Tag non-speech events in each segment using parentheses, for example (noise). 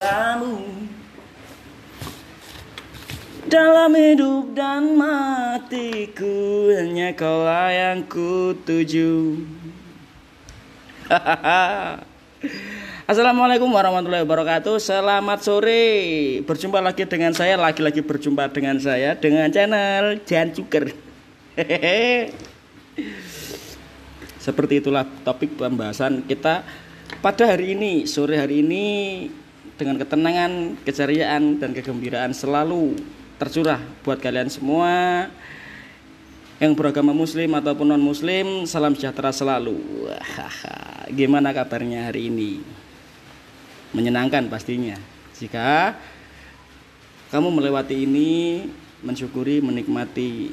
kamu dalam hidup dan matiku hanya kaulah yang ku tuju. (laughs) Assalamualaikum warahmatullahi wabarakatuh. Selamat sore. Berjumpa lagi dengan saya Lagi-lagi berjumpa dengan saya Dengan channel Jan Cuker. (laughs) Seperti itulah topik pembahasan kita Pada hari ini. Sore hari ini Dengan ketenangan, keceriaan, dan kegembiraan Selalu tercurah buat kalian semua. Yang beragama muslim ataupun non muslim salam sejahtera selalu. Gimana kabarnya hari ini? Menyenangkan pastinya. Jika kamu melewati ini mensyukuri menikmati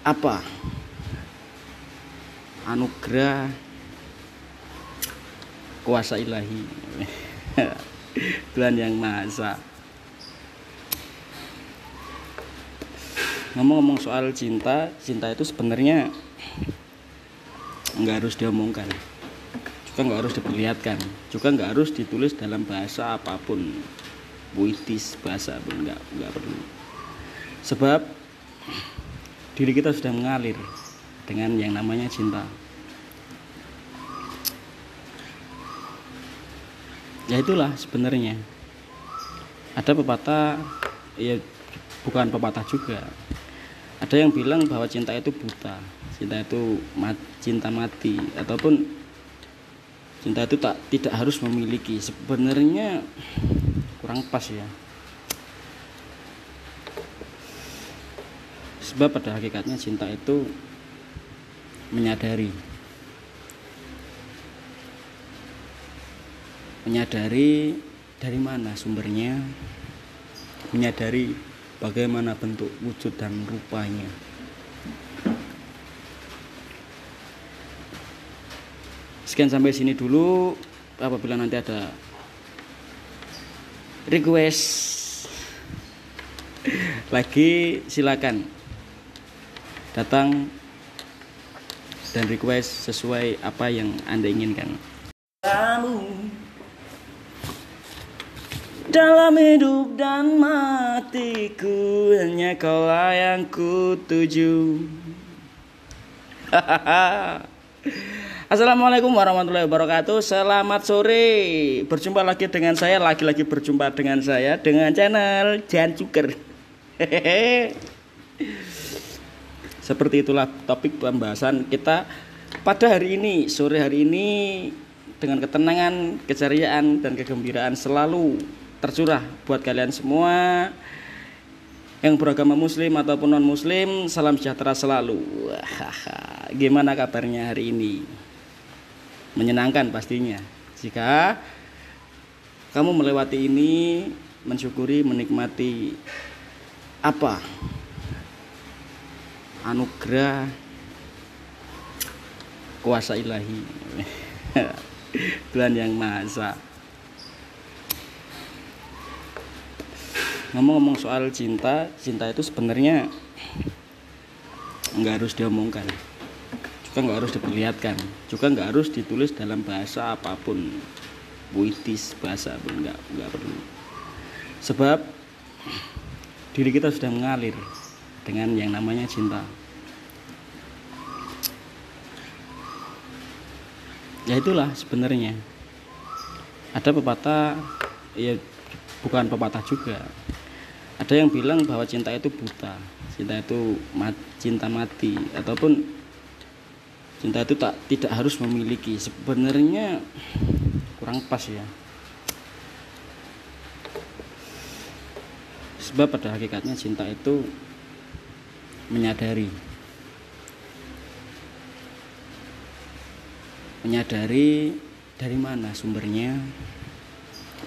apa? Anugerah kuasa ilahi (laughs) Tuhan yang Maha Esa. Ngomong-ngomong soal cinta cinta itu sebenarnya nggak harus diomongkan. Juga nggak harus diperlihatkan. Juga nggak harus ditulis dalam bahasa apa pun. Puitis bahasa pun nggak nggak perlu. Sebab diri kita sudah mengalir dengan yang namanya cinta ya itulah sebenarnya. Ada pepatah ya bukan pepatah juga. Ada yang bilang bahwa cinta itu buta cinta itu mat, cinta mati ataupun cinta itu tak tidak harus memiliki. Sebenarnya kurang pas ya. Sebab pada hakikatnya cinta itu menyadari menyadari dari mana sumbernya menyadari bagaimana bentuk wujud dan rupanya. Sekian sampai sini dulu. Apabila nanti ada request lagi silakan datang dan request sesuai apa yang Anda inginkan. Kamu dalam hidup dan matiku hanya kaulah yang ku tuju. (laughs) Assalamualaikum warahmatullahi wabarakatuh. Selamat sore. Berjumpa lagi dengan saya Lagi-lagi berjumpa dengan saya Dengan channel Jan Cuker. (laughs) Seperti itulah topik pembahasan kita Pada hari ini Sore hari ini Dengan ketenangan, keceriaan, dan kegembiraan Selalu tercurah buat kalian semua yang beragama muslim ataupun non muslim salam sejahtera selalu. Gimana kabarnya hari ini? Menyenangkan pastinya. Jika kamu melewati ini mensyukuri menikmati apa? Anugerah kuasa ilahi. (laughs) Tuhan yang Maha ngomong-ngomong soal cinta cinta itu sebenarnya nggak harus diomongkan. Juga nggak harus diperlihatkan. Juga nggak harus ditulis dalam bahasa apa pun. Puitis bahasa pun nggak nggak perlu. Sebab diri kita sudah mengalir dengan yang namanya cinta. Ya itulah sebenarnya. Ada pepatah ya bukan pepatah juga ada yang bilang bahwa cinta itu buta cinta itu mat, cinta mati ataupun cinta itu tak tidak harus memiliki. Sebenarnya kurang pas ya. Sebab pada hakikatnya cinta itu menyadari. Menyadari dari mana sumbernya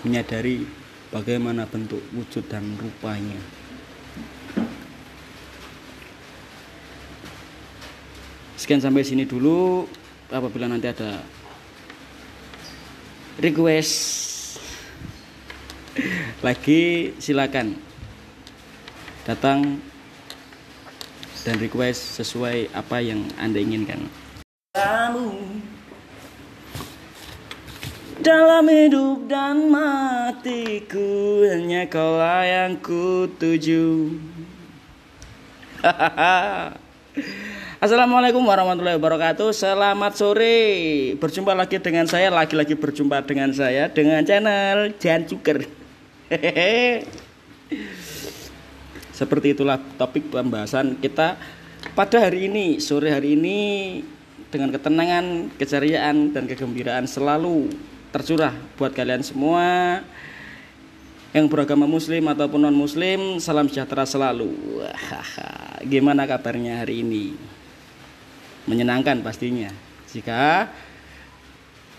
menyadari bagaimana bentuk wujud dan rupanya. Sekian sampai sini dulu. Apabila nanti ada request (laughs) lagi silakan datang dan request sesuai apa yang Anda inginkan. Kamu Dalam hidup dan matiku hanya kaulah yang ku tuju. (laughs) Assalamualaikum warahmatullahi wabarakatuh. Selamat sore. Berjumpa lagi dengan saya, lagi-lagi berjumpa dengan saya dengan channel Jan Cuker. (laughs) Seperti itulah topik pembahasan kita pada hari ini, sore hari ini dengan ketenangan, keceriaan dan kegembiraan selalu tercurah buat kalian semua yang beragama muslim ataupun non muslim salam sejahtera selalu. Gimana kabarnya hari ini? Menyenangkan pastinya. Jika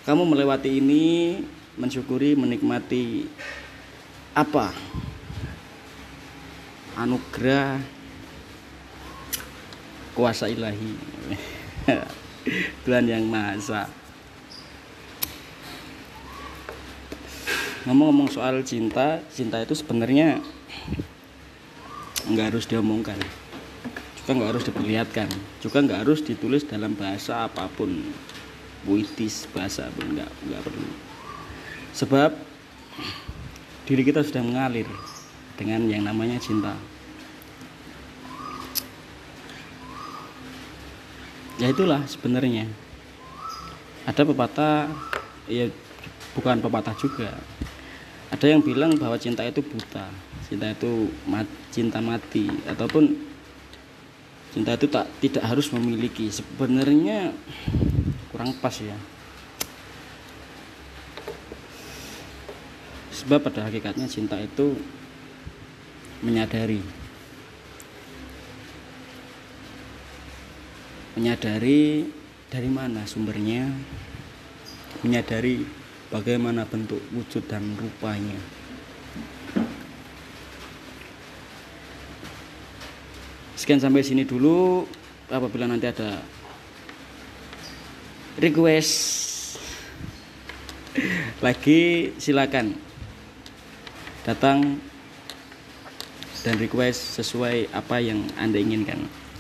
kamu melewati ini mensyukuri menikmati apa? Anugerah kuasa ilahi. (laughs) Tuhan yang Maha Esa ngomong-ngomong soal cinta cinta itu sebenarnya nggak harus diomongkan. Juga nggak harus diperlihatkan. Juga nggak harus ditulis dalam bahasa apa pun. Puitis bahasa pun nggak nggak perlu. Sebab diri kita sudah mengalir dengan yang namanya cinta. Ya itulah sebenarnya. Ada pepatah ya bukan pepatah juga ada yang bilang bahwa cinta itu buta cinta itu mat, cinta mati ataupun cinta itu tak tidak harus memiliki. Sebenarnya kurang pas ya. Sebab pada hakikatnya cinta itu menyadari. Menyadari dari mana sumbernya menyadari bagaimana bentuk wujud dan rupanya. Sekian sampai sini dulu. Apabila nanti ada request lagi silakan datang dan request sesuai apa yang Anda inginkan.